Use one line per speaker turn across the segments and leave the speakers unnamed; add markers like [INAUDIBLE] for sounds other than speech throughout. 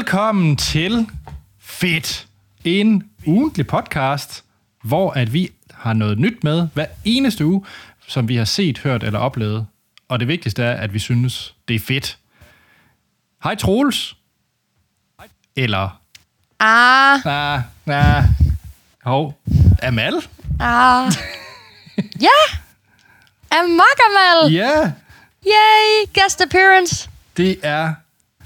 Velkommen til Fedt, en ugentlig podcast, hvor at vi har noget nyt med hver eneste uge, som vi har set, hørt eller oplevet. Og det vigtigste er, at vi synes, det er fedt. Hej Troels. Eller...
Ah,
Ah, ah. Hov. Amal?
ah. [LAUGHS] ja! Amagamal!
Ja.
Yay! Guest appearance!
Det er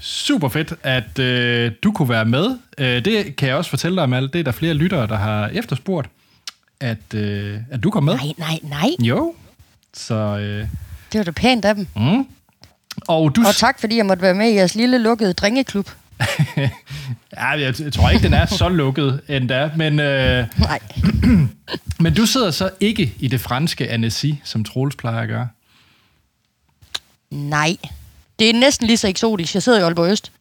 super fedt, at øh, du kunne være med. Øh, det kan jeg også fortælle dig, Amal. Det er der flere lyttere, der har efterspurgt, at, øh, at du kom med.
Nej, nej, nej.
Jo. Så, øh,
Det var da pænt af dem.
mm. Og du...
Og tak, fordi jeg måtte være med i jeres lille lukkede drengeklub. [LAUGHS]
ja, jeg, jeg tror ikke, den er så lukket endda, men, øh,
Nej. [CLEARS THROAT]
men du sidder så ikke i det franske Annecy, som Troels plejer at gøre.
Nej. Det er næsten lige så eksotisk. Jeg sidder i Aalborg Øst,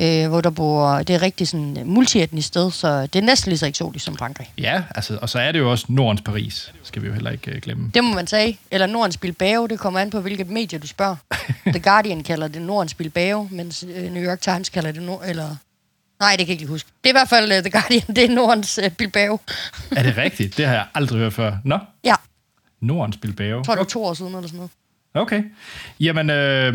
øh, hvor der bor... Det er rigtig sådan et multietnisk sted, så det er næsten lige så eksotisk som Frankrig.
Ja, altså, og så er det jo også Nordens Paris, skal vi jo heller ikke øh, glemme.
Det må man sige. Eller Nordens Bilbao, det kommer an på, hvilket medie du spørger. [LAUGHS] The Guardian kalder det Nordens Bilbao, mens øh, New York Times kalder det Nord... Eller... Nej, det kan jeg ikke lige huske. Det er i hvert fald uh, The Guardian, det er Nordens uh, Bilbao.
Er det rigtigt? Det har jeg aldrig hørt før. Nå,
Ja,
Nordens Bilbao.
jeg tror, det var to år siden eller sådan noget.
Okay. Jamen, øh,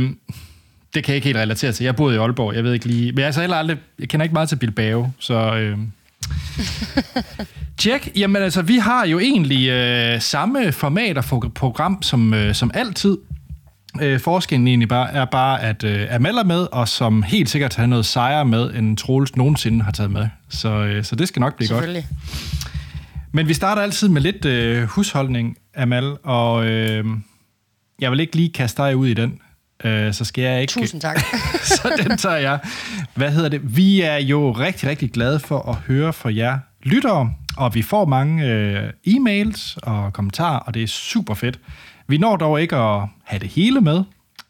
det kan jeg ikke helt relatere til. Jeg boede i Aalborg, jeg ved ikke lige... Men jeg, altså heller aldrig, jeg kender ikke meget til Bilbao, så... Øh. [LAUGHS] Tjek. Jamen altså, vi har jo egentlig øh, samme format og program som, øh, som altid. Øh, forskellen egentlig bare, er bare, at øh, Amal er med, og som helt sikkert har noget sejre med, end Troels nogensinde har taget med. Så, øh, så det skal nok blive godt.
Selvfølgelig.
Men vi starter altid med lidt øh, husholdning, Amal, og øh, jeg vil ikke lige kaste dig ud i den, øh, så skal jeg ikke...
Tusind tak. [LAUGHS]
så den tager jeg. Hvad hedder det? Vi er jo rigtig, rigtig glade for at høre fra jer lyttere, og vi får mange øh, e-mails og kommentarer, og det er super fedt. Vi når dog ikke at have det hele med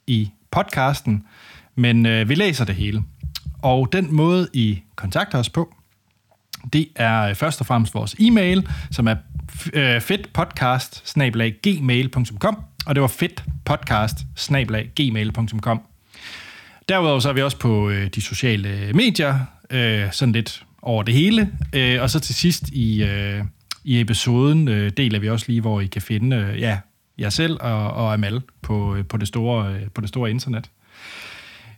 i podcasten, men øh, vi læser det hele. Og den måde, I kontakter os på, det er først og fremmest vores e-mail, som er øh, fedtpodcast gmail.com og det var fedtpodcast gmail.com Derudover så er vi også på øh, de sociale medier, øh, sådan lidt over det hele. Øh, og så til sidst i, øh, i episoden øh, deler vi også lige, hvor I kan finde øh, ja, jer selv og, og Amal på, øh, på, det store, øh, på det store internet.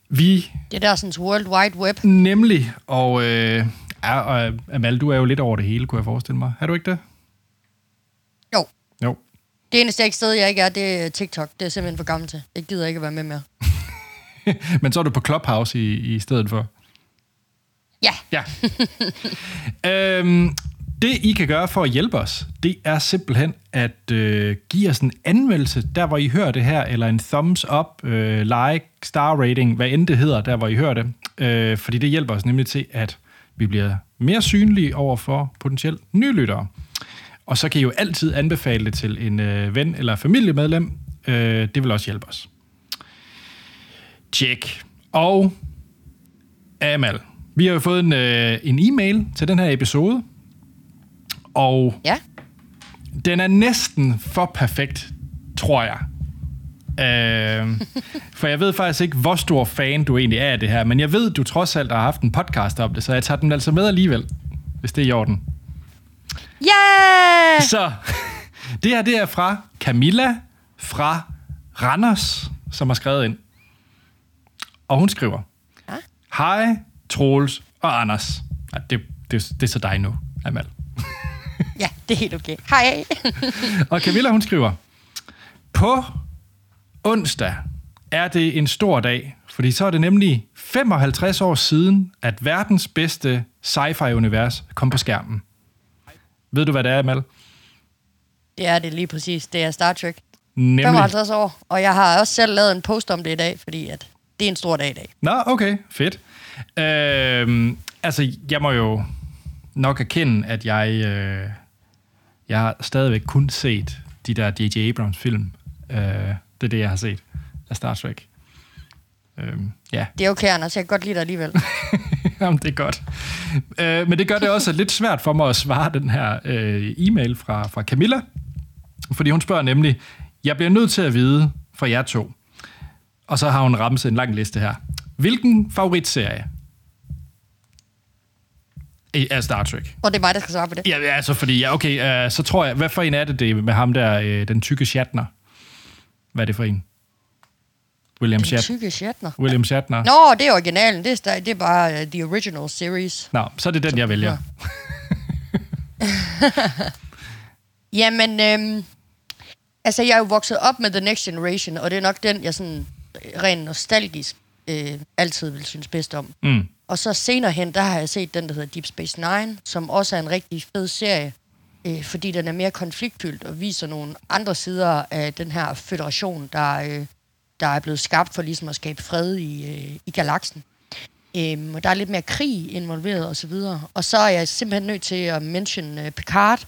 Vi
Det der sådan World Wide Web.
Nemlig, og, øh, ja, og Amal, du er jo lidt over det hele, kunne jeg forestille mig. Er du ikke det?
Det eneste ikke sted, jeg ikke er, det er TikTok. Det er jeg simpelthen for gammel til. Jeg gider ikke at være med mere. [LAUGHS]
Men så er du på Clubhouse i, i stedet for.
Ja.
Ja. [LAUGHS] øhm, det, I kan gøre for at hjælpe os, det er simpelthen at øh, give os en anmeldelse, der hvor I hører det her, eller en thumbs up, øh, like, star rating, hvad end det hedder, der hvor I hører det. Øh, fordi det hjælper os nemlig til, at vi bliver mere synlige over for potentielt nye lyttere. Og så kan I jo altid anbefale det til en øh, ven eller familiemedlem. Øh, det vil også hjælpe os. Tjek. Og Amal, vi har jo fået en, øh, en e-mail til den her episode, og
Ja.
den er næsten for perfekt, tror jeg. Øh, for jeg ved faktisk ikke, hvor stor fan du egentlig er af det her, men jeg ved, du trods alt har haft en podcast om det, så jeg tager den altså med alligevel, hvis det er i orden.
Yeah!
Så [LAUGHS] det her, det er fra Camilla fra Randers, som har skrevet ind. Og hun skriver,
Ja.
Hej, Troels og Anders. Ja, det, det, det er så dig nu, Amal. [LAUGHS]
Ja, det er helt okay. Hej. [LAUGHS]
Og Camilla, hun skriver, På onsdag er det en stor dag, fordi så er det nemlig 55 år siden, at verdens bedste sci-fi-univers kom på skærmen. Ved du, hvad det er, Amal?
Det er det lige præcis. Det er Star Trek.
Nemlig.
55 år. Og jeg har også selv lavet en post om det i dag, fordi at det er en stor dag i dag.
Nå, okay, fedt. Øhm, altså, jeg må jo nok erkende, at jeg, øh, jeg har stadigvæk kun set de der J.J. Abrams film. Øh, det er det, jeg har set af Star Trek. Øhm, ja,
Det er okay, Anders. Jeg kan godt lide dig alligevel. [LAUGHS]
Jamen, det er godt. Øh, men det gør det også lidt svært for mig at svare den her øh, e-mail fra, fra Camilla. Fordi hun spørger nemlig, jeg bliver nødt til at vide fra jer to. Og så har hun ramset en lang liste her. Hvilken favoritserie Af Star Trek.
Og det er mig, der skal svare på det.
Ja, altså fordi, ja, okay, uh, så tror jeg, hvad for en er det, det med ham der, uh, den tykke Shatner? Hvad er det for en? William,
Den
Shat-
tykke Shatner.
William Shatner.
Nå, det er originalen. Det er, det er bare uh, The Original Series.
Nå, så er det den, jeg vælger. [LAUGHS]
Jamen, øhm, altså jeg er jo vokset op med The Next Generation, og det er nok den, jeg sådan øh, rent nostalgisk øh, altid vil synes bedst om.
Mm.
Og så senere hen, der har jeg set den, der hedder Deep Space Nine, som også er en rigtig fed serie, øh, fordi den er mere konfliktfyldt og viser nogle andre sider af den her federation, der, øh, der er blevet skabt for ligesom at skabe fred i, øh, i galaksen. Øhm, og der er lidt mere krig involveret og så videre. Og så er jeg simpelthen nødt til at mention øh, Picard,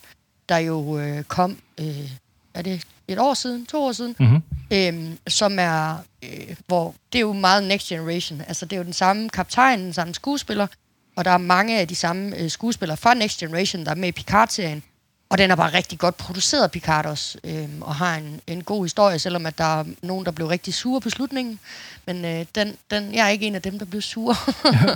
der jo øh, kom, øh, er det et år siden, to år siden,
Mm-hmm.
øhm, som er, øh, hvor det er jo meget next generation. Altså det er jo den samme kaptajn, den samme skuespiller, og der er mange af de samme øh, skuespillere fra Next Generation, der er med i Picard-serien. Og den er bare rigtig godt produceret, Picard også, øhm, og har en, en god historie, selvom at der er nogen, der blev rigtig sure på slutningen. Men øh, den, den, jeg er ikke en af dem, der blev sure.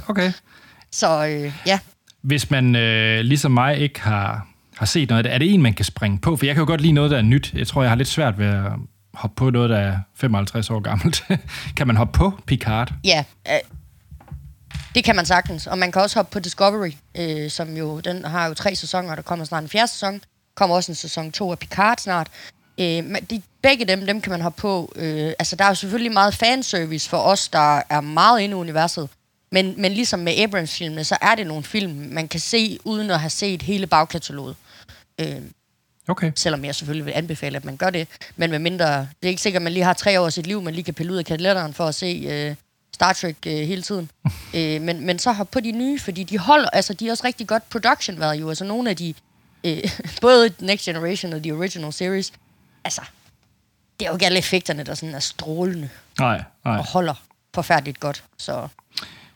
Okay. [LAUGHS]
Så øh, ja,
Hvis man øh, ligesom mig ikke har, har set noget af det, er det en, man kan springe på? For jeg kan jo godt lide noget, der er nyt. Jeg tror, jeg har lidt svært ved at hoppe på noget, der er 55 år gammelt. [LAUGHS] kan man hoppe på Picard?
Ja, øh, det kan man sagtens. Og man kan også hoppe på Discovery, øh, som jo, den har jo tre sæsoner, og der kommer snart en fjerde sæson. kommer også en sæson 2 af Picard snart. Øh, men de, begge dem, dem kan man hoppe på. Øh, altså, der er jo selvfølgelig meget fanservice for os, der er meget inde i universet. Men, men ligesom med Abrams-filmene, så er det nogle film, man kan se, uden at have set hele bagkataloget. Øh,
Okay.
selvom jeg selvfølgelig vil anbefale, at man gør det. Men med mindre, det er ikke sikkert, at man lige har tre år af sit liv, man lige kan pille ud af kalenderen for at se øh, Star Trek øh, hele tiden. [LAUGHS] øh, men, men så hop på de nye, fordi de holder, altså de er også rigtig godt production value. Altså nogle af de, øh, [LAUGHS] både Next Generation og The Original Series, altså, det er jo ikke alle effekterne, der sådan er strålende
Nej, nej.
og holder forfærdeligt godt. Så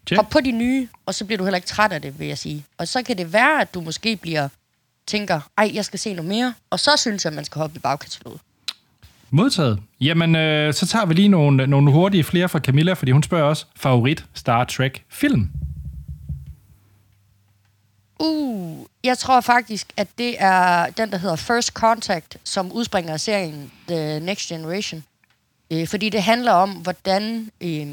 Check.
hop på de nye, og så bliver du heller ikke træt af det, vil jeg sige. Og så kan det være, at du måske bliver tænker, ej, jeg skal se noget mere, og så synes jeg, at man skal hoppe i bagkataloget.
Modtaget. Jamen, øh, så tager vi lige nogle, nogle hurtige flere fra Camilla, fordi hun spørger også, favorit Star Trek film?
Uh, jeg tror faktisk, at det er den, der hedder First Contact, som udspringer af serien The Next Generation. Øh, fordi det handler om, hvordan øh,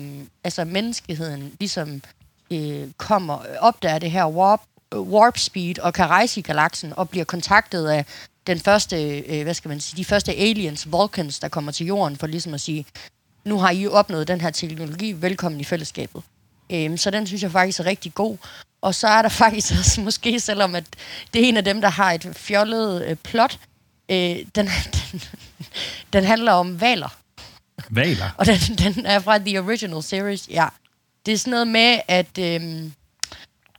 altså menneskeheden ligesom øh, kommer, opdager det her warp, øh, warp speed og kan rejse i galaksen og bliver kontaktet af den første, øh, hvad skal man sige, de første aliens, Vulcans, der kommer til jorden for ligesom at sige, nu har I opnået den her teknologi, velkommen i fællesskabet. Øhm, så den synes jeg faktisk er rigtig god. Og så er der [LAUGHS] faktisk også, måske selvom at det er en af dem, der har et fjollet øh, plot, øh, den, den, [LAUGHS] den handler om valer.
Valer.
Og den, den er fra The Original Series, ja. Det er sådan noget med, at, øhm,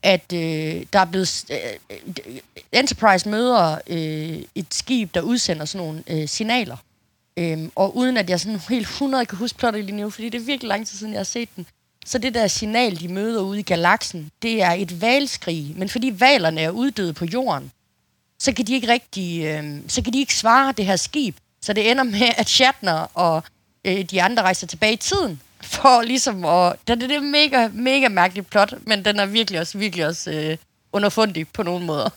at øh, der er blevet... Øh, øh Enterprise møder øh, et skib, der udsender sådan nogle øh, signaler. Øhm, og uden at jeg sådan helt 100 kan huske plottet lige nu, fordi det er virkelig lang tid siden, jeg har set den. Så det der signal, de møder ude i galaksen, det er et valskrig. Men fordi valerne er uddøde på jorden, så kan de ikke rigtig, øh, så kan de ikke svare det her skib. Så det ender med, at Shatner og øh, de andre rejser tilbage i tiden, for ligesom at... Det, det er mega, mega mærkeligt plot, men den er virkelig også, virkelig også øh, underfundig på nogle måder.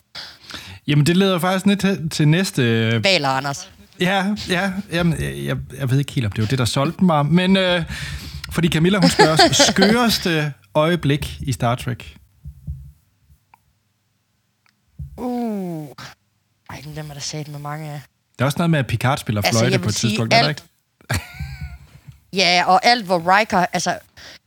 Jamen, det leder faktisk ned til, til næste... øh,
Valer, Anders.
Ja, ja. Jamen, jeg, jeg ved ikke helt, om det var det, der solgte mig. Men øh, fordi Camilla, hun spørger [LAUGHS] skøreste øjeblik i Star Trek?
Uh. Ej, den er der sat med mange af.
Der er også noget med, at Picard spiller
Altså,
fløjte
jeg
på et
sige,
tidspunkt, er der
alt-
ikke?
Ja, og alt, hvor Riker... Altså,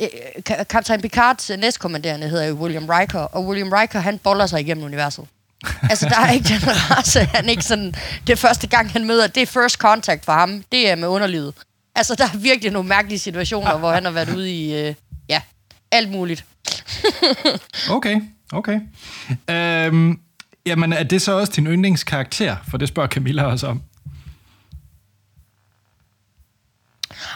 øh, ka- kaptajn Picards øh, næstkommanderende hedder jo William Riker, og William Riker, han boller sig igennem universet. [LAUGHS] Altså, der er ikke den race, han ikke sådan... Det er første gang, han møder, det er first contact for ham, det er med underlivet. Altså, der er virkelig nogle mærkelige situationer, hvor han har været ude i... Øh, ja, alt muligt. [LAUGHS]
Okay, okay. Øhm, jamen, er det så også din yndlingskarakter? For det spørger Camilla også om.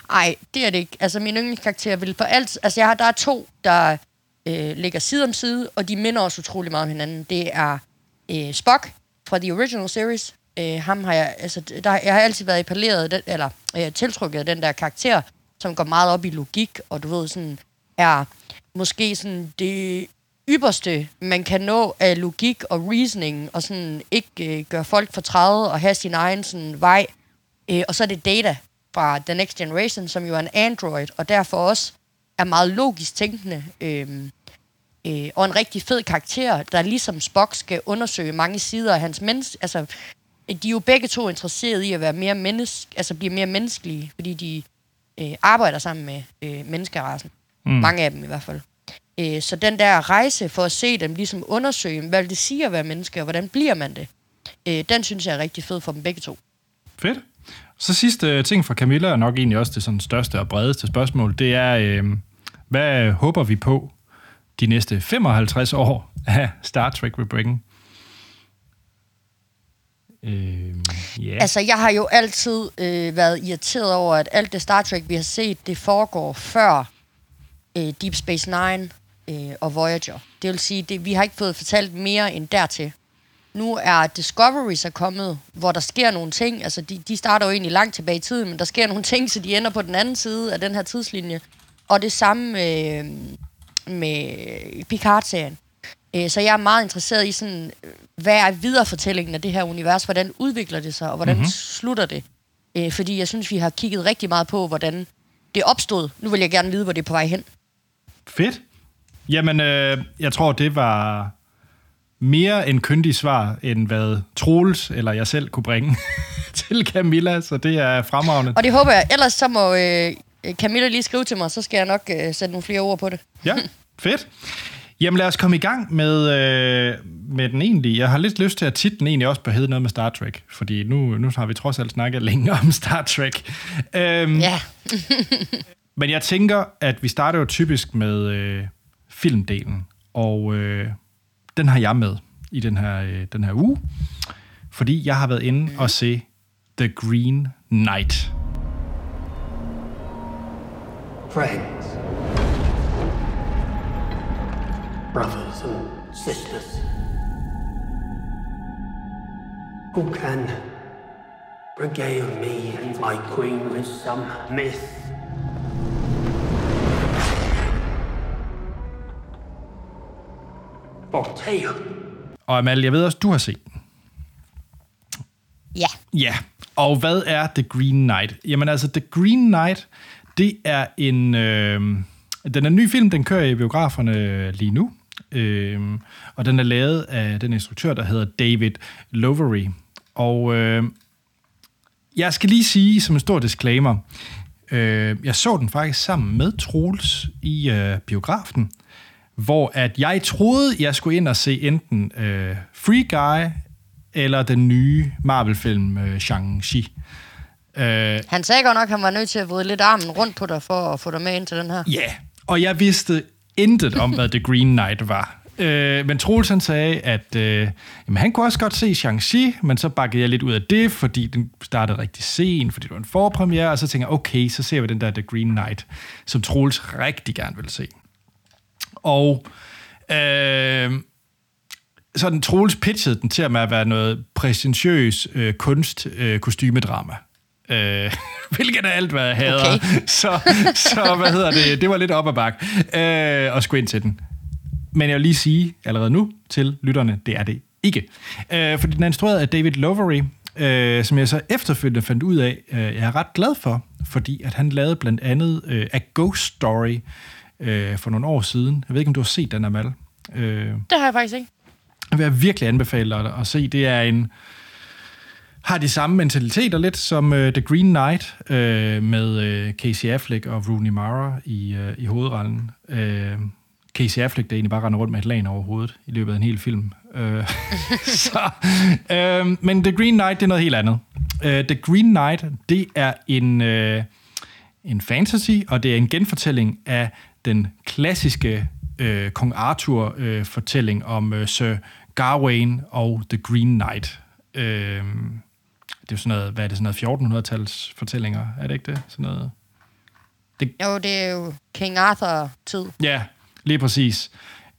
Ej, det er det ikke. Altså, min yndlingskarakter vil for alt... Altså, jeg har, der er to, der øh, ligger side om side, og de minder også utrolig meget om hinanden. Det er øh, Spock fra The Original Series. Øh, ham har jeg... Altså, der, jeg har altid været i af den, eller øh, tiltrukket af den der karakter, som går meget op i logik, og du ved, sådan er måske sådan det ypperste, man kan nå af logik og reasoning, og sådan ikke øh, gøre folk for træde og have sin egen sådan, vej. Øh, og så er det Data fra The Next Generation, som jo er en android, og derfor også er meget logisk tænkende. Øh, øh, og en rigtig fed karakter, der ligesom Spock skal undersøge mange sider af hans menneske. Altså, de er jo begge to interesserede i at være mere menneske, altså blive mere menneskelige, fordi de øh, arbejder sammen med øh, menneskerassen. Mm. Mange af dem i hvert fald. Øh, så den der rejse for at se dem, ligesom undersøge, hvad det sige at være menneske, og hvordan bliver man det, øh, den synes jeg er rigtig fed for dem begge to.
Fedt. Så sidste øh, ting fra Camilla, og nok egentlig også det sådan største og bredeste spørgsmål, det er, øh, hvad håber vi på de næste 55 år af Star Trek vil bringe?
Øh, yeah. Altså, jeg har jo altid øh, været irriteret over, at alt det Star Trek, vi har set, det foregår før øh, Deep Space Nine øh, og Voyager. Det vil sige, det, vi har ikke fået fortalt mere end dertil. Nu er Discovery så kommet, hvor der sker nogle ting. Altså, de, de starter jo egentlig langt tilbage i tiden, men der sker nogle ting, så de ender på den anden side af den her tidslinje. Og det samme med, med Picard-serien. Øh, så jeg er meget interesseret i sådan, hvad er viderefortællingen af det her univers? Hvordan udvikler det sig, og hvordan mm-hmm. slutter det? Øh, fordi jeg synes, vi har kigget rigtig meget på, hvordan det opstod. Nu vil jeg gerne vide, hvor det er på vej hen.
Fedt. Jamen, øh, jeg tror, det var mere en kyndig svar, end hvad Troels eller jeg selv kunne bringe [LAUGHS] til Camilla, så det er fremragende.
Og det håber jeg. Ellers så må øh, Camilla lige skrive til mig, så skal jeg nok øh, sætte nogle flere ord på det.
ja, fedt. Jamen lad os komme i gang med, øh, med den egentlige. Jeg har lidt lyst til, at titlen egentlig også bør hedde noget med Star Trek, fordi nu, nu har vi trods alt snakket længe om Star Trek.
Øhm, ja. [LAUGHS]
men jeg tænker, at vi starter jo typisk med øh, filmdelen, og øh, den har jeg med i den her, øh, den her uge, fordi jeg har været inde og se The Green Knight. Friends. Brothers and sisters. Who can regale me and my queen with some myth for tale? Og Amal, jeg ved også, du har set den.
Ja.
Ja, og hvad er The Green Knight? Jamen altså, The Green Knight, det er en... Øh, den er en ny film, den kører i biograferne lige nu. Øh, og den er lavet af den instruktør, der hedder David Lowery. Og øh, jeg skal lige sige som en stor disclaimer, øh, jeg så den faktisk sammen med Troels i øh, biografen, hvor at jeg troede, jeg skulle ind og se enten øh, Free Guy eller den nye Marvel-film øh, Shang-Chi.
Øh, han sagde godt nok, at han var nødt til at vride lidt armen rundt på dig for at få dig med ind til den her.
Ja, yeah. og jeg vidste intet om, hvad The Green Knight var. Øh, men Troels han sagde, at øh, jamen, han kunne også godt se Shang-Chi, men så bakkede jeg lidt ud af det, fordi den startede rigtig sent, fordi det var en forpremiere, og så tænkte jeg, okay, så ser vi den der The Green Knight, som Troels rigtig gerne vil se. Og øh, sådan Troels pitchede den til at være noget præsentiøs øh, kunst øh, kostymedrama. Øh, [LAUGHS] hvilket er alt, hvad jeg hader. Okay. [LAUGHS] Så, så, hvad hedder det? Det var lidt op ad bak øh, at skulle ind til den. Men jeg vil lige sige allerede nu til lytterne, det er det ikke. Øh, fordi den er instrueret af David Lowery, øh, som jeg så efterfølgende fandt ud af, øh, jeg er ret glad for, fordi at han lavede blandt andet øh, A Ghost Story øh, for nogle år siden. Jeg ved ikke, om du har set den, Amal?
Øh, det har jeg faktisk ikke.
Jeg vil virkelig anbefale dig at se. Det er en har de samme mentaliteter lidt som uh, The Green Knight uh, med uh, Casey Affleck og Rooney Mara i, uh, i hovedrollen. Uh, Casey Affleck, der egentlig bare render rundt med et lag over hovedet i løbet af en hel film. Uh, [LAUGHS] så, uh, men The Green Knight, det er noget helt andet. Uh, The Green Knight, det er en, uh, en fantasy, og det er en genfortælling af den klassiske uh, Kong Arthur-fortælling uh, om uh, Sir Gawain og The Green Knight. Uh, det er sådan noget, hvad er det, sådan noget 1400-tals fortællinger, er det ikke det? Sådan noget...
Det... Jo, det er jo King Arthur-tid.
Ja, lige præcis.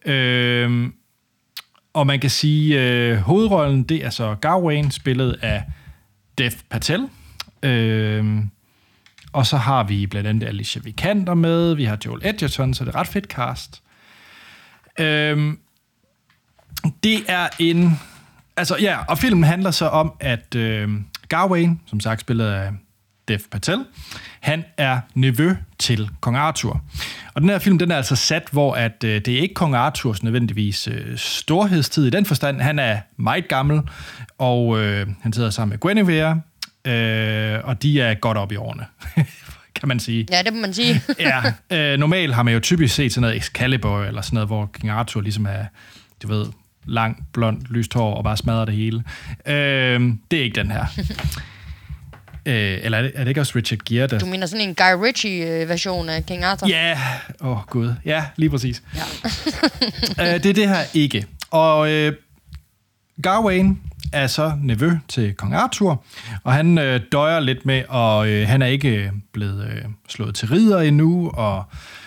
Øhm, og man kan sige, øh, hovedrollen, det er så Gawain, spillet af Dev Patel. Øhm, og så har vi blandt andet Alicia Vikander med, vi har Joel Edgerton, så det er ret fedt cast. Øhm, det er en... Altså, ja, og filmen handler så om, at øh, Gawain, som sagt spillet af Dev Patel, han er nevø til kong Arthur. Og den her film, den er altså sat, hvor at, øh, det er ikke kong Arthurs nødvendigvis øh, storhedstid i den forstand. Han er meget gammel, og øh, han sidder sammen med Guinevere, øh, og de er godt op i årene, [LAUGHS] kan man sige.
Ja, det må man sige. [LAUGHS]
ja, øh, normalt har man jo typisk set sådan noget Excalibur, eller sådan noget, hvor King Arthur ligesom er, du ved, lang, blond, lyst hår og bare smadrer det hele. Øh, det er ikke den her. [LAUGHS] Øh, eller er det, er det ikke også Richard Gere, der...
Du mener sådan en Guy Ritchie-version af King Arthur?
Ja, åh oh, gud. Ja, lige præcis.
Ja.
øh, det er det her ikke. Og øh, Gawain er så nevø til kong Arthur, og han øh, døjer lidt med, og øh, han er ikke øh, blevet øh, slået til ridder endnu, og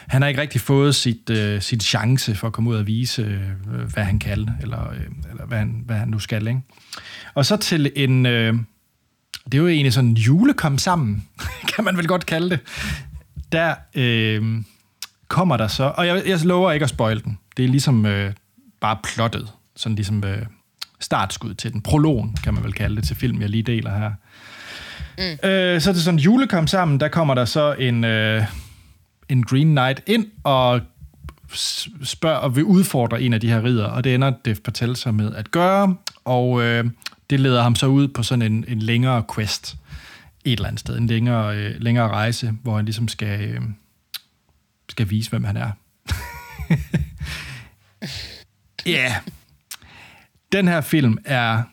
han har ikke rigtig fået sit, øh, sit chance for at komme ud og vise, øh, hvad han kan, eller, øh, eller hvad, han, hvad han nu skal. Ikke? Og så til en... Øh, det er jo egentlig sådan en julekom sammen, [LAUGHS] kan man vel godt kalde det. Der øh, kommer der så, og jeg, jeg lover ikke at spoil den. Det er ligesom øh, bare plottet, sådan ligesom øh, startskud til den. Prologen, kan man vel kalde det, til film, jeg lige deler her. Mm. Øh, så er det sådan julekom sammen, der kommer der så en, øh, en Green Knight ind, og spørger og vil udfordre en af de her ridder, og det ender Dev Patel sig med at gøre, og øh, det leder ham så ud på sådan en, en længere quest et eller andet sted, en længere, øh, længere rejse, hvor han ligesom skal, øh, skal vise, hvem han er. [LAUGHS] Ja. yeah. Den her film er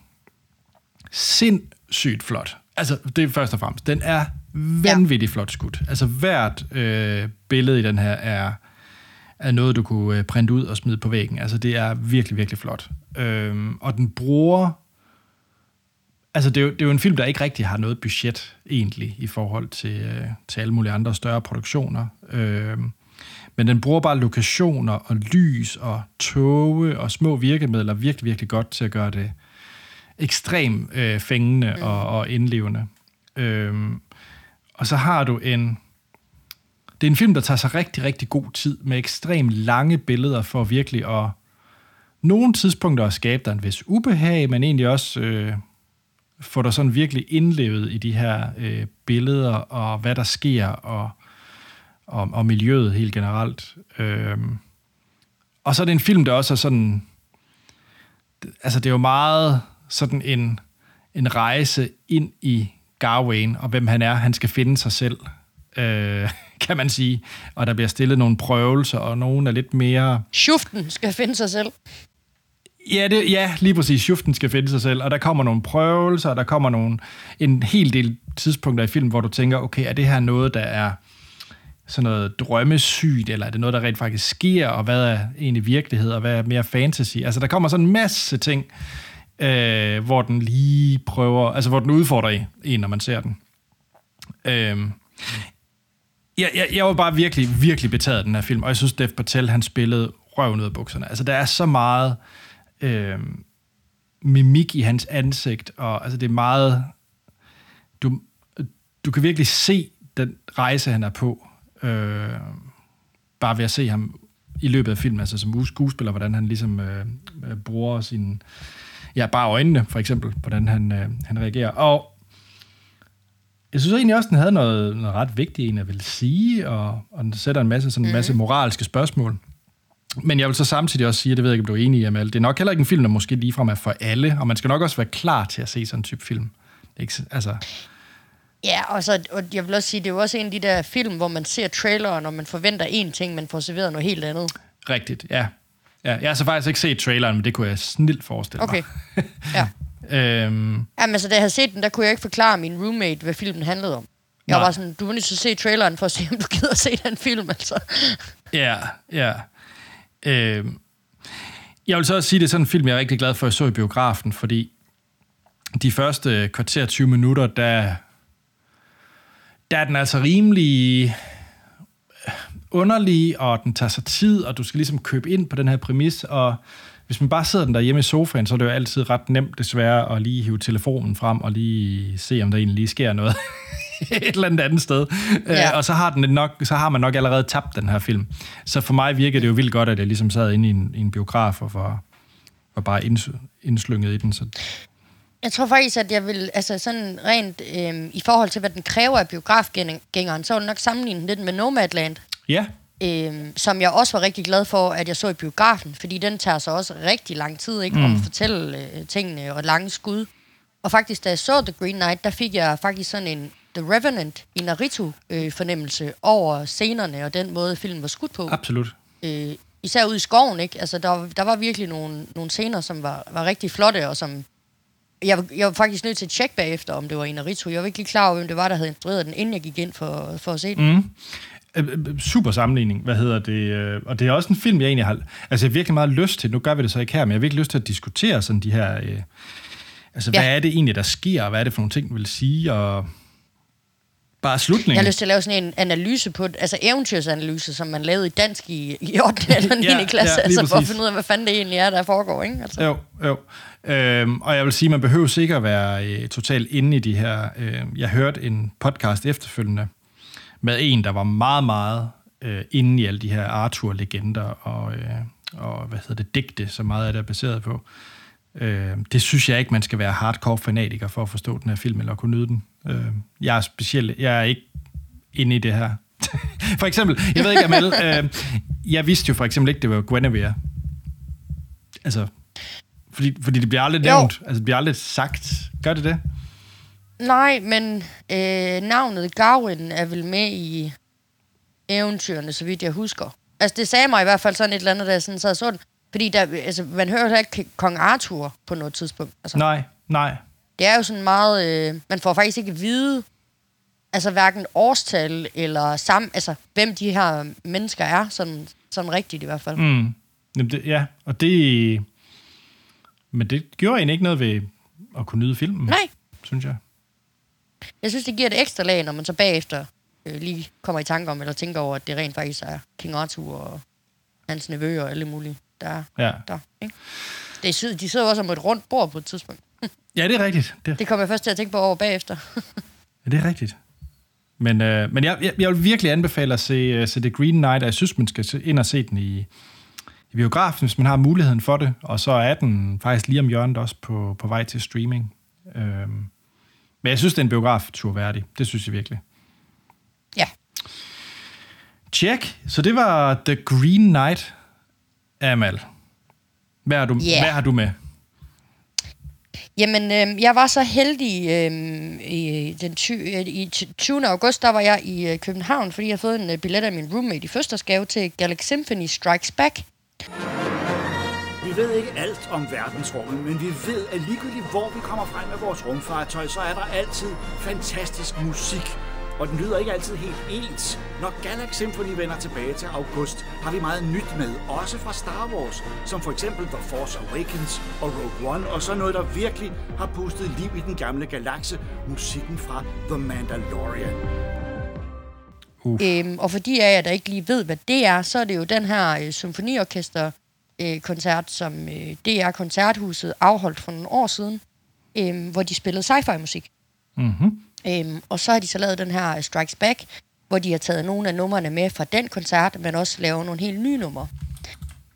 sindssygt flot. Altså, det er først og fremmest. Den er vanvittigt ja. flot skudt. Altså, hvert øh, billede i den her er, er noget, du kunne øh, printe ud og smide på væggen. Altså, det er virkelig, virkelig flot. Øhm, og den bruger Altså, det er, jo, det er jo en film, der ikke rigtig har noget budget, egentlig, i forhold til, øh, til alle mulige andre større produktioner. Øh, men den bruger bare lokationer og lys og tåge og små virkemidler virkelig, virkelig godt til at gøre det ekstremt øh, fængende mm. og, og indlevende. Øh, og så har du en... Det er en film, der tager sig rigtig, rigtig god tid med ekstremt lange billeder for virkelig at nogle tidspunkter at skabe dig en vis ubehag, men egentlig også... Øh, får dig sådan virkelig indlevet i de her øh, billeder, og hvad der sker, og, og, og miljøet helt generelt. Øhm, og så er det en film, der også er sådan... Altså, det er jo meget sådan en, en rejse ind i Garwain, og hvem han er. Han skal finde sig selv, øh, [LAUGHS] kan man sige. Og der bliver stillet nogle prøvelser, og nogen er lidt mere...
Schuften skal finde sig selv.
Ja, det, ja, lige præcis. Schuften skal finde sig selv, og der kommer nogle prøvelser, og der kommer nogle, en hel del tidspunkter i filmen, hvor du tænker, okay, er det her noget, der er sådan noget drømmesygt, eller er det noget, der rent faktisk sker, og hvad er egentlig virkelighed, og hvad er mere fantasy? Altså, der kommer sådan en masse ting, øh, hvor den lige prøver, altså hvor den udfordrer en, når man ser den. Øh, jeg, jeg, jeg var bare virkelig, virkelig betaget af den her film, og jeg synes, Dev Patel, han spillede røven ud af bukserne. Altså, der er så meget øh, mimik i hans ansigt, og altså det er meget... Du, du kan virkelig se den rejse, han er på, øh, bare ved at se ham i løbet af filmen, altså som skuespiller, hvordan han ligesom øh, øh, bruger sin... Ja, bare øjnene, for eksempel, hvordan han, øh, han reagerer. Og jeg synes egentlig også, den havde noget, noget ret vigtigt, en jeg vil sige, og, og den sætter en masse, sådan en masse mhm. moralske spørgsmål. Men jeg vil så samtidig også sige, at det ved jeg ikke, om du er enig i, Amal, det er nok heller ikke en film, der måske ligefrem er for alle, og man skal nok også være klar til at se sådan en type film. Ikke? Altså...
Ja, og, så, og jeg vil også sige, det er jo også en af de der film, hvor man ser traileren, og man forventer én ting, men får serveret noget helt andet.
Rigtigt, ja. ja jeg har så faktisk ikke set traileren, men det kunne jeg snilt forestille
okay.
mig. [LAUGHS]
ja. øhm... Jamen, så da jeg havde set den, der kunne jeg ikke forklare min roommate, hvad filmen handlede om. Jeg Nej. var sådan, du var nødt til at se traileren for at se, om du gider at se den film, altså.
Ja, ja. Øh, jeg vil så også sige, at det er sådan en film, jeg er rigtig glad for, at jeg så i biografen, fordi de første kvarter 20 minutter, der, der er den altså rimelig underlig, og den tager sig tid, og du skal ligesom købe ind på den her præmis, og hvis man bare sidder den der hjemme i sofaen, så er det jo altid ret nemt desværre at lige hive telefonen frem og lige se, om der egentlig lige sker noget [LAUGHS] et eller andet andet sted. Ja.
Ja.
Øh, og så har, den nok, så har man nok allerede tabt den her film. Så for mig virker det jo vildt godt, at jeg ligesom sad inde i en, i en biograf og var, var bare inds, indslynget i den. Så
Jeg tror faktisk, at jeg vil, altså sådan rent øhm, i forhold til, hvad den kræver af biografgængeren, så vil nok sammenligne den lidt med Nomadland,
ja,
øhm, som jeg også var rigtig glad for, at jeg så i biografen, fordi den tager sig også rigtig lang tid, ikke, mm. om at fortælle øh, tingene og lange skud. Og faktisk, da jeg så The Green Knight, der fik jeg faktisk sådan en The Revenant i Naruto-fornemmelse over scenerne og den måde, filmen var skudt på.
absolut.
øh, især ude i skoven, ikke? Altså, der, var- der var virkelig nogle, nogle scener, som var, var rigtig flotte, og som... Jeg, var- jeg var faktisk nødt til at tjekke bagefter, om det var i Naruto. Jeg var ikke lige klar over, hvem det var, der havde instrueret den, inden jeg gik ind for, for at se den. Mm.
Øh, øh, super sammenligning, hvad hedder det? øh, Og det er også en film, jeg egentlig har... Altså, jeg har virkelig meget lyst til, nu gør vi det så ikke her, men jeg har virkelig lyst til at diskutere sådan de her... Øh, altså,
Ja.
hvad er det egentlig, der sker, og hvad er det for nogle ting, den vil sige, og bare slutningen.
Jeg har lyst til at lave sådan en analyse på, altså eventyrsanalyse, som man lavede i dansk i, i 8. eller 9. [LAUGHS]
Ja,
klasse,
ja,
altså for at finde ud af, hvad fanden det egentlig er, der foregår, ikke? Altså.
Jo, jo. Øhm, og jeg vil sige, man behøver sikkert at være øh, totalt inde i de her... Øh, jeg hørte en podcast efterfølgende med en, der var meget, meget øh, inde i alle de her Arthur-legender og, øh, og hvad hedder det, digte, som meget af det er baseret på. Øh, det synes jeg ikke, man skal være hardcore fanatiker for at forstå den her film eller kunne nyde den. Øh, jeg er speciel, jeg er ikke inde i det her. [LAUGHS] for eksempel, jeg ved ikke, Amal, øh, jeg vidste jo for eksempel ikke, det var Guinevere. Altså, fordi, fordi det bliver aldrig
Jo.
nævnt, altså det bliver aldrig sagt. Gør det det?
Nej, men øh, navnet Garwin er vel med i eventyrene, så vidt jeg husker. Altså, det sagde mig i hvert fald sådan et eller andet, da jeg sådan sad og så den. Fordi der, altså, man hører heller ikke kong Arthur på noget tidspunkt. Altså,
Nej, nej.
det er jo sådan meget... Øh, man får faktisk ikke at vide, altså hverken årstal eller sam, altså, hvem de her mennesker er, sådan, sådan rigtigt i hvert fald. Mm.
Jamen det, ja, og det... Men det gjorde egentlig ikke noget ved at kunne nyde filmen,
Nej,
synes jeg.
jeg synes, det giver et ekstra lag, når man så bagefter øh, lige kommer i tanke om, eller tænker over, at det rent faktisk er King Arthur og hans nevø og alle mulige, der er
Ja,
der. Ikke? Det er, sød- de sidder også om et rundt bord på et tidspunkt. [LAUGHS]
ja det er rigtigt. Det,
Det kommer jeg først til at tænke på over bagefter. [LAUGHS]
ja, det er rigtigt. Men, øh, men jeg, jeg, jeg vil virkelig anbefale at se, uh, se The Green Knight, og jeg synes, man skal ind og se den i, i biografen, hvis man har muligheden for det. Og så er den faktisk lige om hjørnet også på, på vej til streaming. Øhm, men jeg synes, det er en biograftur værdig. Det synes jeg virkelig.
ja.
Check. Så det var The Green Knight, Amal. Hvad har du,
Ja.
hvad har du med?
Jamen, øh, jeg var så heldig øh, i, den ty, øh, i t- 20. august, der var jeg i øh, København, fordi jeg havde fået en øh, billet af min roommate i fødselsdagsgave til Galaxy Symphony Strikes Back.
Vi ved ikke alt om verdensrummet, men vi ved, at ligegyldigt hvor vi kommer frem med vores rumfartøj, så er der altid fantastisk musik. Og den lyder ikke altid helt ens. Når Galaxy Symphony vender tilbage til august, har vi meget nyt med, også fra Star Wars, som for eksempel The Force Awakens og Rogue One, og så noget, der virkelig har pustet liv i den gamle galakse, musikken fra The Mandalorian.
Øhm, og fordi af jer, der ikke lige ved, hvad det er, så er det jo den her øh, symfoniorkester-koncert, som øh, DR Koncerthuset afholdt for nogle år siden, øh, hvor de spillede sci-fi musik.
Mm-hmm.
Øhm, og så har de så lavet den her øh, Strikes Back, hvor de har taget nogle af numrene med fra den koncert, men også lavet nogle helt nye numre.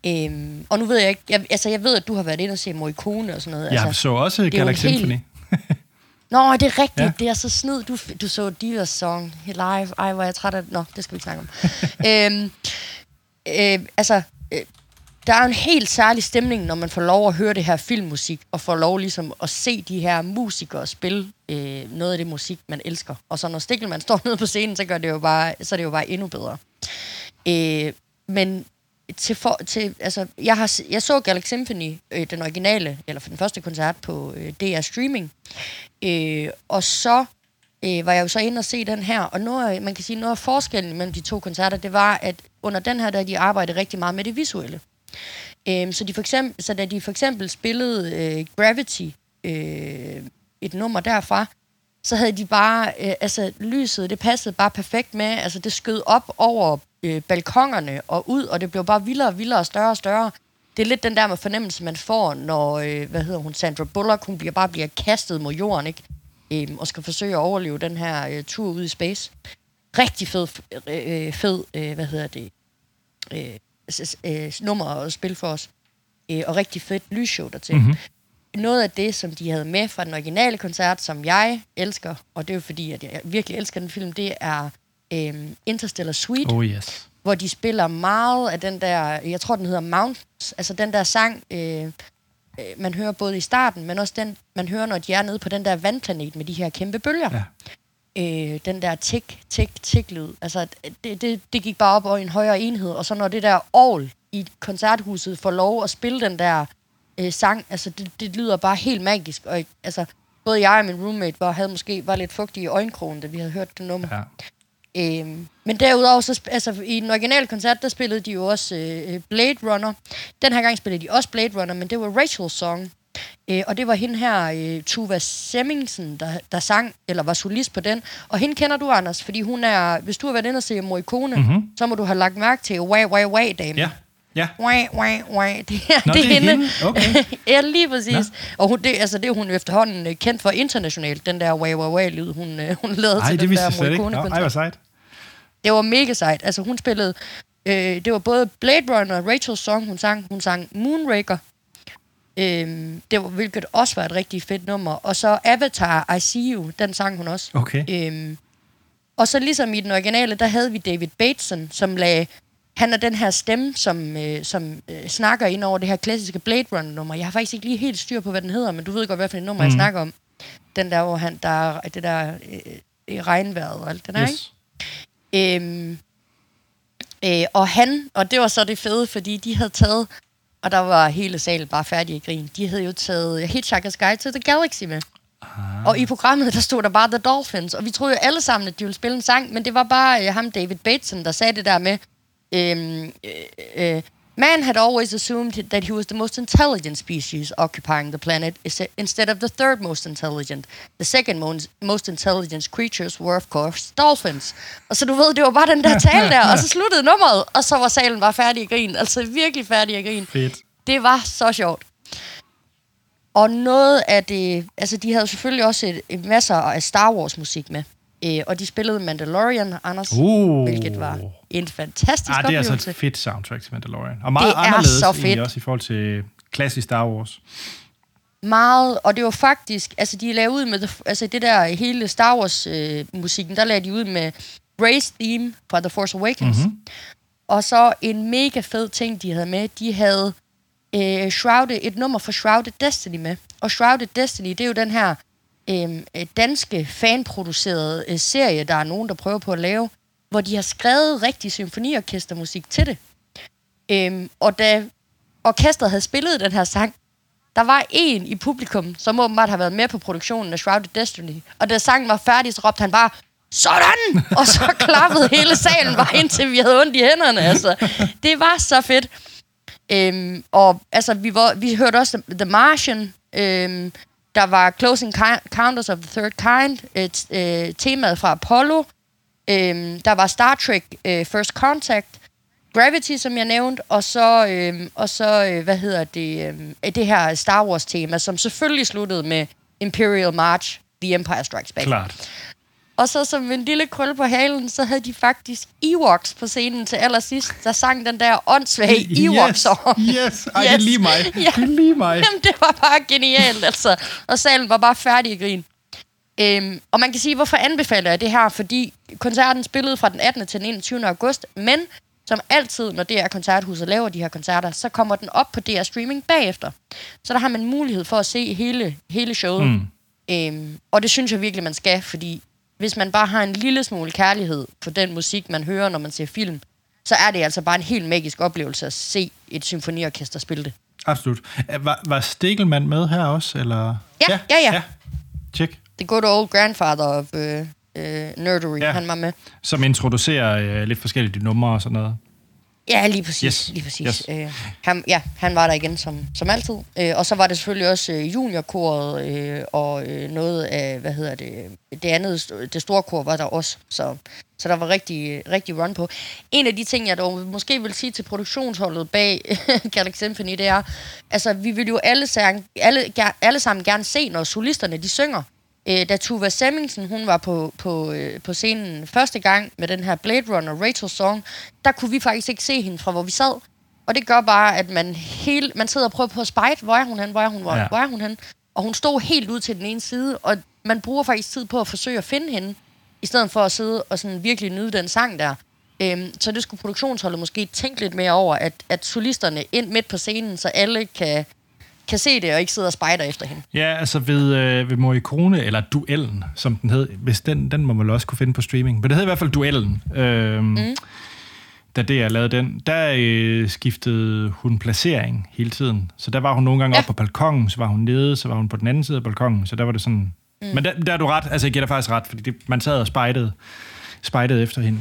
Øhm, og nu ved jeg ikke, jeg, altså jeg ved, at du har været inde og se Morricone og sådan noget.
Jeg
altså,
så også Galaxy
en helt-
Symphony.
Nå, det er rigtigt.
Ja.
Det er så snyd. Du, du så Divas song live. Ej, hvor er jeg træt af det. Nå, det skal vi ikke snakke om. [LAUGHS] øhm, øh, altså, øh, der er en helt særlig stemning, når man får lov at høre det her filmmusik, og får lov ligesom at se de her musikere spille øh, noget af det musik, man elsker. Og så når Stikkelmann står [LAUGHS] nede på scenen, så, gør det jo bare, så er det jo bare endnu bedre. Øh, men til for, til, altså, jeg, har, jeg så Galaxy Symphony, øh, den originale, eller for den første koncert på øh, DR Streaming. Øh, og så øh, var jeg jo så inde og se den her, og noget, man kan sige, noget af forskellen mellem de to koncerter, det var, at under den her, der de arbejdede rigtig meget med det visuelle. Øh, så, de for eksempel, så da de for eksempel spillede øh, Gravity, øh, et nummer derfra, så havde de bare, øh, altså lyset, det passede bare perfekt med, altså det skød op over øh, balkongerne og ud, og det blev bare vildere og vildere og større og større. Det er lidt den der med fornemmelse, man får, når, øh, hvad hedder hun, Sandra Bullock, hun bliver bare bliver kastet mod jorden, ikke? øh, og skal forsøge at overleve den her øh, tur ud i space. Rigtig fed, øh, fed øh, hvad hedder det, øh, øh, nummer at spille for os. Øh, og rigtig fedt lysshow dertil.
Mhm.
Mm-hmm. Noget af det, som de havde med fra den originale koncert, som jeg elsker, og det er jo fordi, at jeg virkelig elsker den film, det er øh, Interstellar Suite
Oh yes.
hvor de spiller meget af den der, jeg tror, den hedder Mountains, altså den der sang, øh, øh, man hører både i starten, men også den, man hører, når de er nede på den der vandplanet med de her kæmpe bølger.
Ja.
Øh, den der tik, tik, tik lyd. Altså, det, det, det gik bare op over en højere enhed, og så når det der all i koncerthuset får lov at spille den der øh, sang, altså det, det lyder bare helt magisk. Og altså, både jeg og min roommate var, havde måske var lidt fugtige i øjenkrogen, da vi havde hørt det nummer.
Ja.
Øhm, men derudover, så, altså, i den originale koncert, der spillede de jo også øh, Blade Runner. Den her gang spillede de også Blade Runner, men det var Rachel's song. Øh, og det var hende her, øh, Tuva Semmingsen, der, der sang, eller var solist på den. Og hende kender du, Anders, fordi hun er, hvis du har været inde og se Morricone, mm-hmm. så må du have lagt mærke til Wah Wah Wah Dame.
Ja. Ja.
Wah, wah, wah. [LAUGHS] Det, er,
Nå,
det er hende.
hende. Okay. [LAUGHS]
ja, lige præcis.
Nå.
Og hun, det, altså, det er hun efterhånden øh, kendt for internationalt, den der Wah Wah Wah-lyd, hun, øh, hun lavede
Ej,
til
det
den der Morricone-koncert.
ej, hvor sejt.
Det var mega sejt. Altså, hun spillede... Øh, det var både Blade Runner og Rachel's Song, hun sang. Hun sang Moonraker. Øhm, det var, hvilket også var et rigtig fedt nummer. Og så Avatar, I See You, den sang hun også.
Okay.
Øhm, og så ligesom i den originale, der havde vi David Bateson, som lagde... Han er den her stemme, som, øh, som øh, snakker ind over det her klassiske Blade Runner-nummer. Jeg har faktisk ikke lige helt styr på, hvad den hedder, men du ved godt, hvad for et nummer, mm. jeg snakker om. Den der, hvor han, der er det der øh, i regnvejret og alt det der, ikke? Øhm, øh, og han, og det var så det fede, fordi de havde taget, og der var hele salen bare færdig i grin, de havde jo taget Hitchhiker's Guide to the Galaxy med. Ah. Og i programmet, der stod der bare The Dolphins, og vi troede jo alle sammen, at de ville spille en sang, men det var bare øh, ham, David Bateson, der sagde det der med, øhm, øh, øh, Man had always assumed that he was the most intelligent species occupying the planet instead of the third most intelligent. The second most, most intelligent creatures were of course dolphins. Og så du ved, det var bare den der [LAUGHS] tale der, og så sluttede nummeret, og så var salen bare færdig i grin. Altså virkelig færdig i grin.
Fedt.
Det var så sjovt. Og noget af det... Altså, de havde selvfølgelig også et, et masser af Star Wars musik med. Øh, og de spillede Mandalorian, Anders,
Uh.
hvilket var en fantastisk
Ah, det er altså
oplevelse.
et fedt soundtrack til Mandalorian. Og meget
Det er
anderledes
så
egentlig
fedt.
også i forhold til klassisk Star Wars.
meget, og det var faktisk, altså de lavede ud med, altså det der hele Star Wars øh, musikken, der lagde de ud med Ray's theme fra The Force Awakens. Mm-hmm. Og så en mega fed ting, de havde med, de havde øh, Shrouded, et nummer for Shrouded Destiny med. Og Shrouded Destiny, det er jo den her Øhm, øh, danske fanproducerede øh, serie, der er nogen, der prøver på at lave, hvor de har skrevet rigtig symfoniorkestermusik til det. Øhm, og da orkestret havde spillet den her sang, der var en i publikum, som åbenbart har været med på produktionen af Shrouded Destiny. Og da sangen var færdig, så råbte han bare, sådan! [LAUGHS] Og så klappede hele salen bare indtil vi havde ondt i hænderne. Altså, det var så fedt. Øhm, og altså, vi, var, vi hørte også The Martian. Øhm, der var Closing Counters of the Third Kind. Et, øh, temaet fra Apollo. Øhm, der var Star Trek øh, First Contact. Gravity, som jeg nævnte, og så, øhm, og så øh, hvad hedder det, øhm, øh, det her Star Wars-tema, som selvfølgelig sluttede med Imperial March, The Empire Strikes Back.
Klart.
Og så som en lille krølle på halen, så havde de faktisk Ewoks på scenen til allersidst, der sang den der åndssvage Ewok-song.
Yes, yes. Ej, yes. det er lige mig. [LAUGHS]
Ja.
Det er lige mig.
Jamen, det var bare genialt, altså. Og salen var bare færdig i grin. Øhm, og man kan sige, hvorfor anbefaler jeg det her? Fordi koncerten spillede fra den 18. til den 21. august, men som altid, når er koncerthuset laver de her koncerter, så kommer den op på DR Streaming bagefter. Så der har man mulighed for at se hele, hele showet. Mm. Øhm, og det synes jeg virkelig, man skal, fordi hvis man bare har en lille smule kærlighed for den musik, man hører, når man ser film, så er det altså bare en helt magisk oplevelse at se et symfoniorkester spille det.
Absolut. Var, var Stegelmann med her også? Eller?
Ja, ja, ja.
ja.
The good old grandfather of uh, uh, nerdery,
Ja.
han var med.
Som introducerer øh, lidt forskellige numre og sådan noget.
Ja, lige præcis.
Yes,
Lige præcis.
yes.
Øh, han, ja, han var der igen som, som altid. Øh, og så var det selvfølgelig også øh, juniorkoret øh, og øh, noget af, hvad hedder det, det andet, det store kor var der også. Så, så der var rigtig, rigtig run på. En af de ting, jeg dog måske vil sige til produktionsholdet bag [LAUGHS] Galaxy Symphony, det er, altså vi vil jo alle, alle, alle sammen gerne se, når solisterne de synger. Øh, da Tuva Semmingsen, hun var på, på, øh, på scenen første gang med den her Blade Runner Rachel song, der kunne vi faktisk ikke se hende fra, hvor vi sad. Og det gør bare, at man, hele, man sidder og prøver på at spejde, hvor er hun hen, hvor er hun, hvor,
Ja.
hvor er hun hen. Og hun stod helt ud til den ene side, og man bruger faktisk tid på at forsøge at finde hende, i stedet for at sidde og sådan virkelig nyde den sang der. Øhm, så det skulle produktionsholdet måske tænke lidt mere over, at, at solisterne ind midt på scenen, så alle kan, kan se det og ikke sidde og spejder efter hende.
Ja, altså ved, øh, ved Morricone, eller Duellen, som den hed. Hvis den, den må man også kunne finde på streaming. Men det hed i hvert fald Duellen. Øhm, mm. Da det jeg lavede den, der øh, skiftede hun placering hele tiden. Så der var hun nogle gange. Ja. oppe på balkongen, så var hun nede, så var hun på den anden side af balkongen. Så der var det sådan... Mm. Men der, der er du ret. Altså, jeg giver dig faktisk ret, fordi det, man sad og spejdede, spejdede efter hende.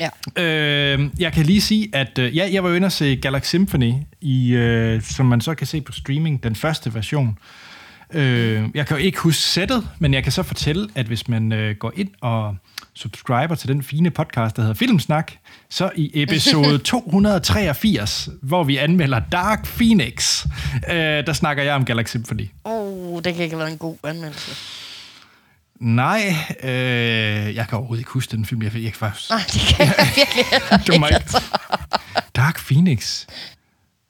Ja.
Øh, jeg kan lige sige, at øh, ja, jeg var jo inde og se Galaxy Symphony, i, øh, som man så kan se på streaming, den første version. Øh, jeg kan jo ikke huske sættet, men jeg kan så fortælle, at hvis man øh, går ind og subscriber til den fine podcast, der hedder Filmsnak, så i episode [LAUGHS] 283, hvor vi anmelder Dark Phoenix, øh, der snakker jeg om Galaxy Symphony.
Oh, det kan ikke have været en god anmeldelse.
Nej, øh, jeg kan overhovedet ikke huske den film. Jeg, jeg kan faktisk...
Nej, det kan jeg [LAUGHS] virkelig
Du
ikke.
ikke. Dark Phoenix.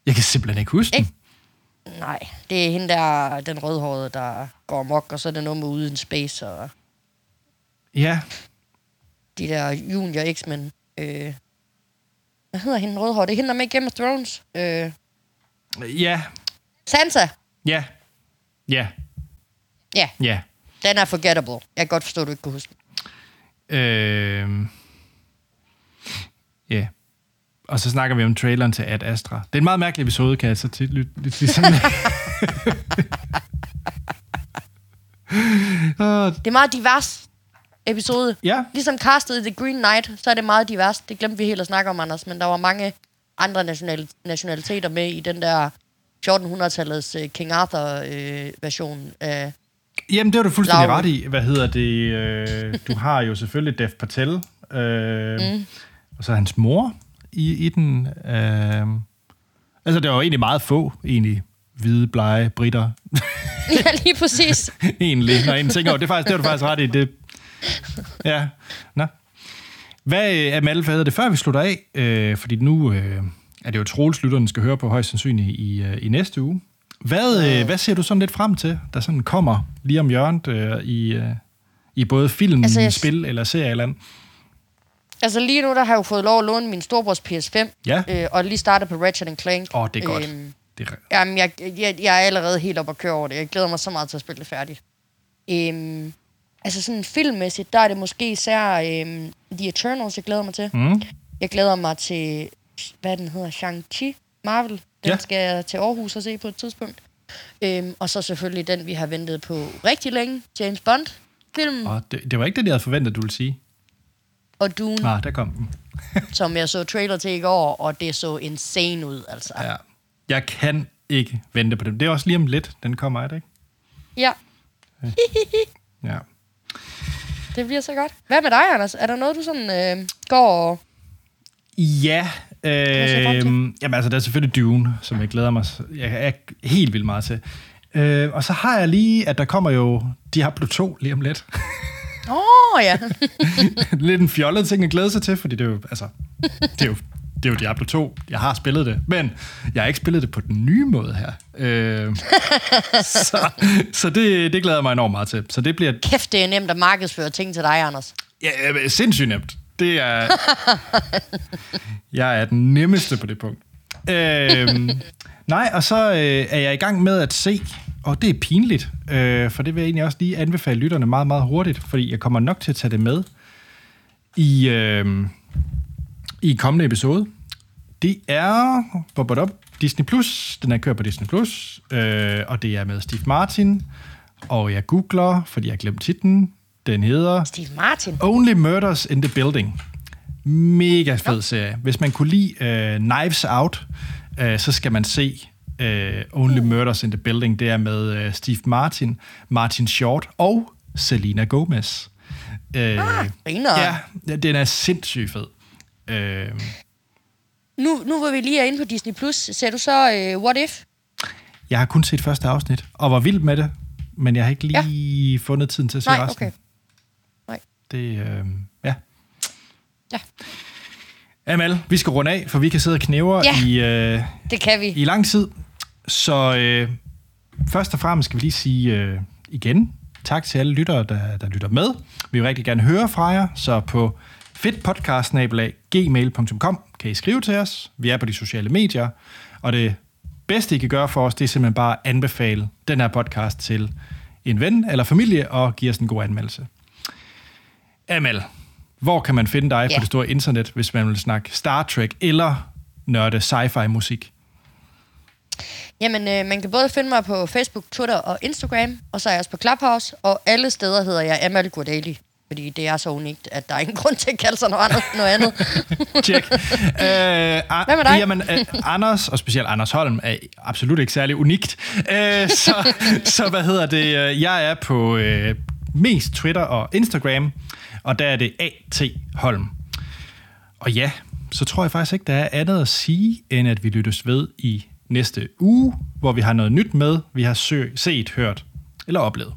Jeg kan simpelthen ikke huske den.
Nej, det er hende der, den rødhårede, der går amok, og så er det noget med uden space, og
Ja,
de der junior X-Men. Øh, hvad hedder hende rødhårede? Det er hende, der er med Game of Thrones. Øh,
ja,
Sansa.
ja, ja,
Ja,
ja.
Den er forgettable. Jeg kan godt forstå, at du ikke kan huske den.
Øh, ja. Og så snakker vi om traileren til Ad Astra. Det er en meget mærkelig episode, kan jeg så til lytte lidt ligesom. [LAUGHS]
Det er meget divers episode.
ja,
Ligesom castet i The Green Knight, så er det meget divers. Det glemte vi helt at snakke om, Anders, men der var mange andre national- nationaliteter med i den der 1400-tallets uh, King Arthur-version uh, af...
Jamen, det har du fuldstændig
Laura.
ret i. Hvad hedder det? Øh, du har jo selvfølgelig Dev Patel, øh, mm. og så hans mor i, i den. Øh, altså, det var jo egentlig meget få, egentlig, hvide, blege, britter, [LAUGHS]
ja, lige præcis. [LAUGHS]
egentlig, når en tænker over det. Er faktisk, det har du faktisk ret i. Det, ja, nå. Hvad, øh, Amal, hvad hedder det, før vi slutter af? Øh, fordi nu øh, er det jo Troels, lytterne skal høre på højst sandsynligt i, øh, i næste uge. Hvad, øh, hvad ser du sådan lidt frem til, der sådan kommer lige om hjørnet øh, i, øh, i både film, altså,
jeg-
spil eller serie eller andet?
Altså lige nu, der har jeg jo fået lov at låne min storbrors PS5,
Ja.
øh, og lige startet på Ratchet Clank.
Åh, det er godt.
Øhm,
Det er,
Jamen, jeg, jeg, jeg er allerede helt op at køre over det. Jeg glæder mig så meget til at spille det færdigt. Øhm, altså sådan filmmæssigt, der er det måske især øhm, The Eternals, jeg glæder mig til.
mm,
Jeg glæder mig til, hvad den hedder, Shang-Chi Marvel. Den
Ja.
skal jeg til Aarhus og se på et tidspunkt. Øhm, og så selvfølgelig den, vi har ventet på rigtig længe, James Bond film
og det, det var ikke det, jeg havde forventet, du ville sige.
og Dune,
Nej, der kom den. [LAUGHS]
som jeg så trailer til i går, og det så insane ud, altså.
Ja. Jeg kan ikke vente på dem. Det er også lige om lidt, den kommer, er det ikke?
Ja,
Ja. [LAUGHS]
det bliver så godt. Hvad med dig, Anders? Er der noget, du sådan øh, går og...
Ja, øh, jamen altså, der er selvfølgelig Dune, som jeg glæder mig jeg er helt vildt meget til. Øh, og så har jeg lige, at der kommer jo Diablo 2 lige om lidt.
Åh, oh, ja. [LAUGHS]
lidt en fjollet ting at glæde sig til, fordi det er jo, altså, det er jo, det er jo Diablo 2. Jeg har spillet det, men jeg har ikke spillet det på den nye måde her. Øh, [LAUGHS] så så det, det glæder jeg mig enormt meget til. Så det bliver
Kæft, det er nemt at markedsføre ting til dig, Anders.
Ja, ja, sindssygt nemt. Det er... [LAUGHS] jeg er den nemmeste på det punkt. Øhm, nej, og så øh, er jeg i gang med at se, og det er pinligt, øh, for det vil jeg egentlig også lige anbefale lytterne meget, meget hurtigt, fordi jeg kommer nok til at tage det med i, øh, i kommende episode. Det er bop, Disney+, Plus. den er kørt på Disney+, Plus, øh, og det er med Steve Martin, og jeg googler, fordi jeg har glemt titlen. Den hedder
Steve Martin.
Only Murders in the Building. Mega fed serie. Hvis man kunne lide uh, Knives Out, uh, så skal man se uh, Only Murders in the Building. Det er med uh, Steve Martin, Martin Short og Selena Gomez. Uh,
Ah, griner.
ja, den er sindssygt fed. Uh,
Nu, nu hvor vi lige er inde på Disney+, Plus, ser du så uh, What If?
jeg har kun set første afsnit, og var vild med det. men jeg har ikke lige ja. fundet tiden til at se
Nej,
resten.
okay.
Det, øh, ja.
Ja,
Amal, vi skal runde af, for vi kan sidde og knæver
Ja.
i, øh,
det kan vi.
i lang tid. Så øh, først og fremmest skal vi lige sige øh, igen tak til alle lyttere, der, der lytter med. Vi vil rigtig gerne høre fra jer, så på fedtpodcast.gmail.com kan I skrive til os. Vi er på de sociale medier, og det bedste, I kan gøre for os, det er simpelthen bare at anbefale den her podcast til en ven eller familie og give os en god anmeldelse. Amal, hvor kan man finde dig
Ja.
på det store internet, hvis man vil snakke Star Trek eller nørde sci-fi musik?
Jamen, øh, man kan både finde mig på Facebook, Twitter og Instagram, og så er jeg også på Clubhouse, og alle steder hedder jeg Amal Gurdali, fordi det er så unikt, at der er ingen [LAUGHS] grund til at kalde sig noget andet. Noget andet. [LAUGHS]
Tjek. Øh,
Hvad med dig?
Jamen, øh, Anders, og specielt Anders Holm, er absolut ikke særlig unikt. Øh, så, så hvad hedder det? Jeg er på øh, mest Twitter og Instagram, og der er det A.T. Holm. Og ja, så tror jeg faktisk ikke, der er andet at sige, end at vi lyttes ved i næste uge, hvor vi har noget nyt med, vi har sø- set, hørt eller oplevet.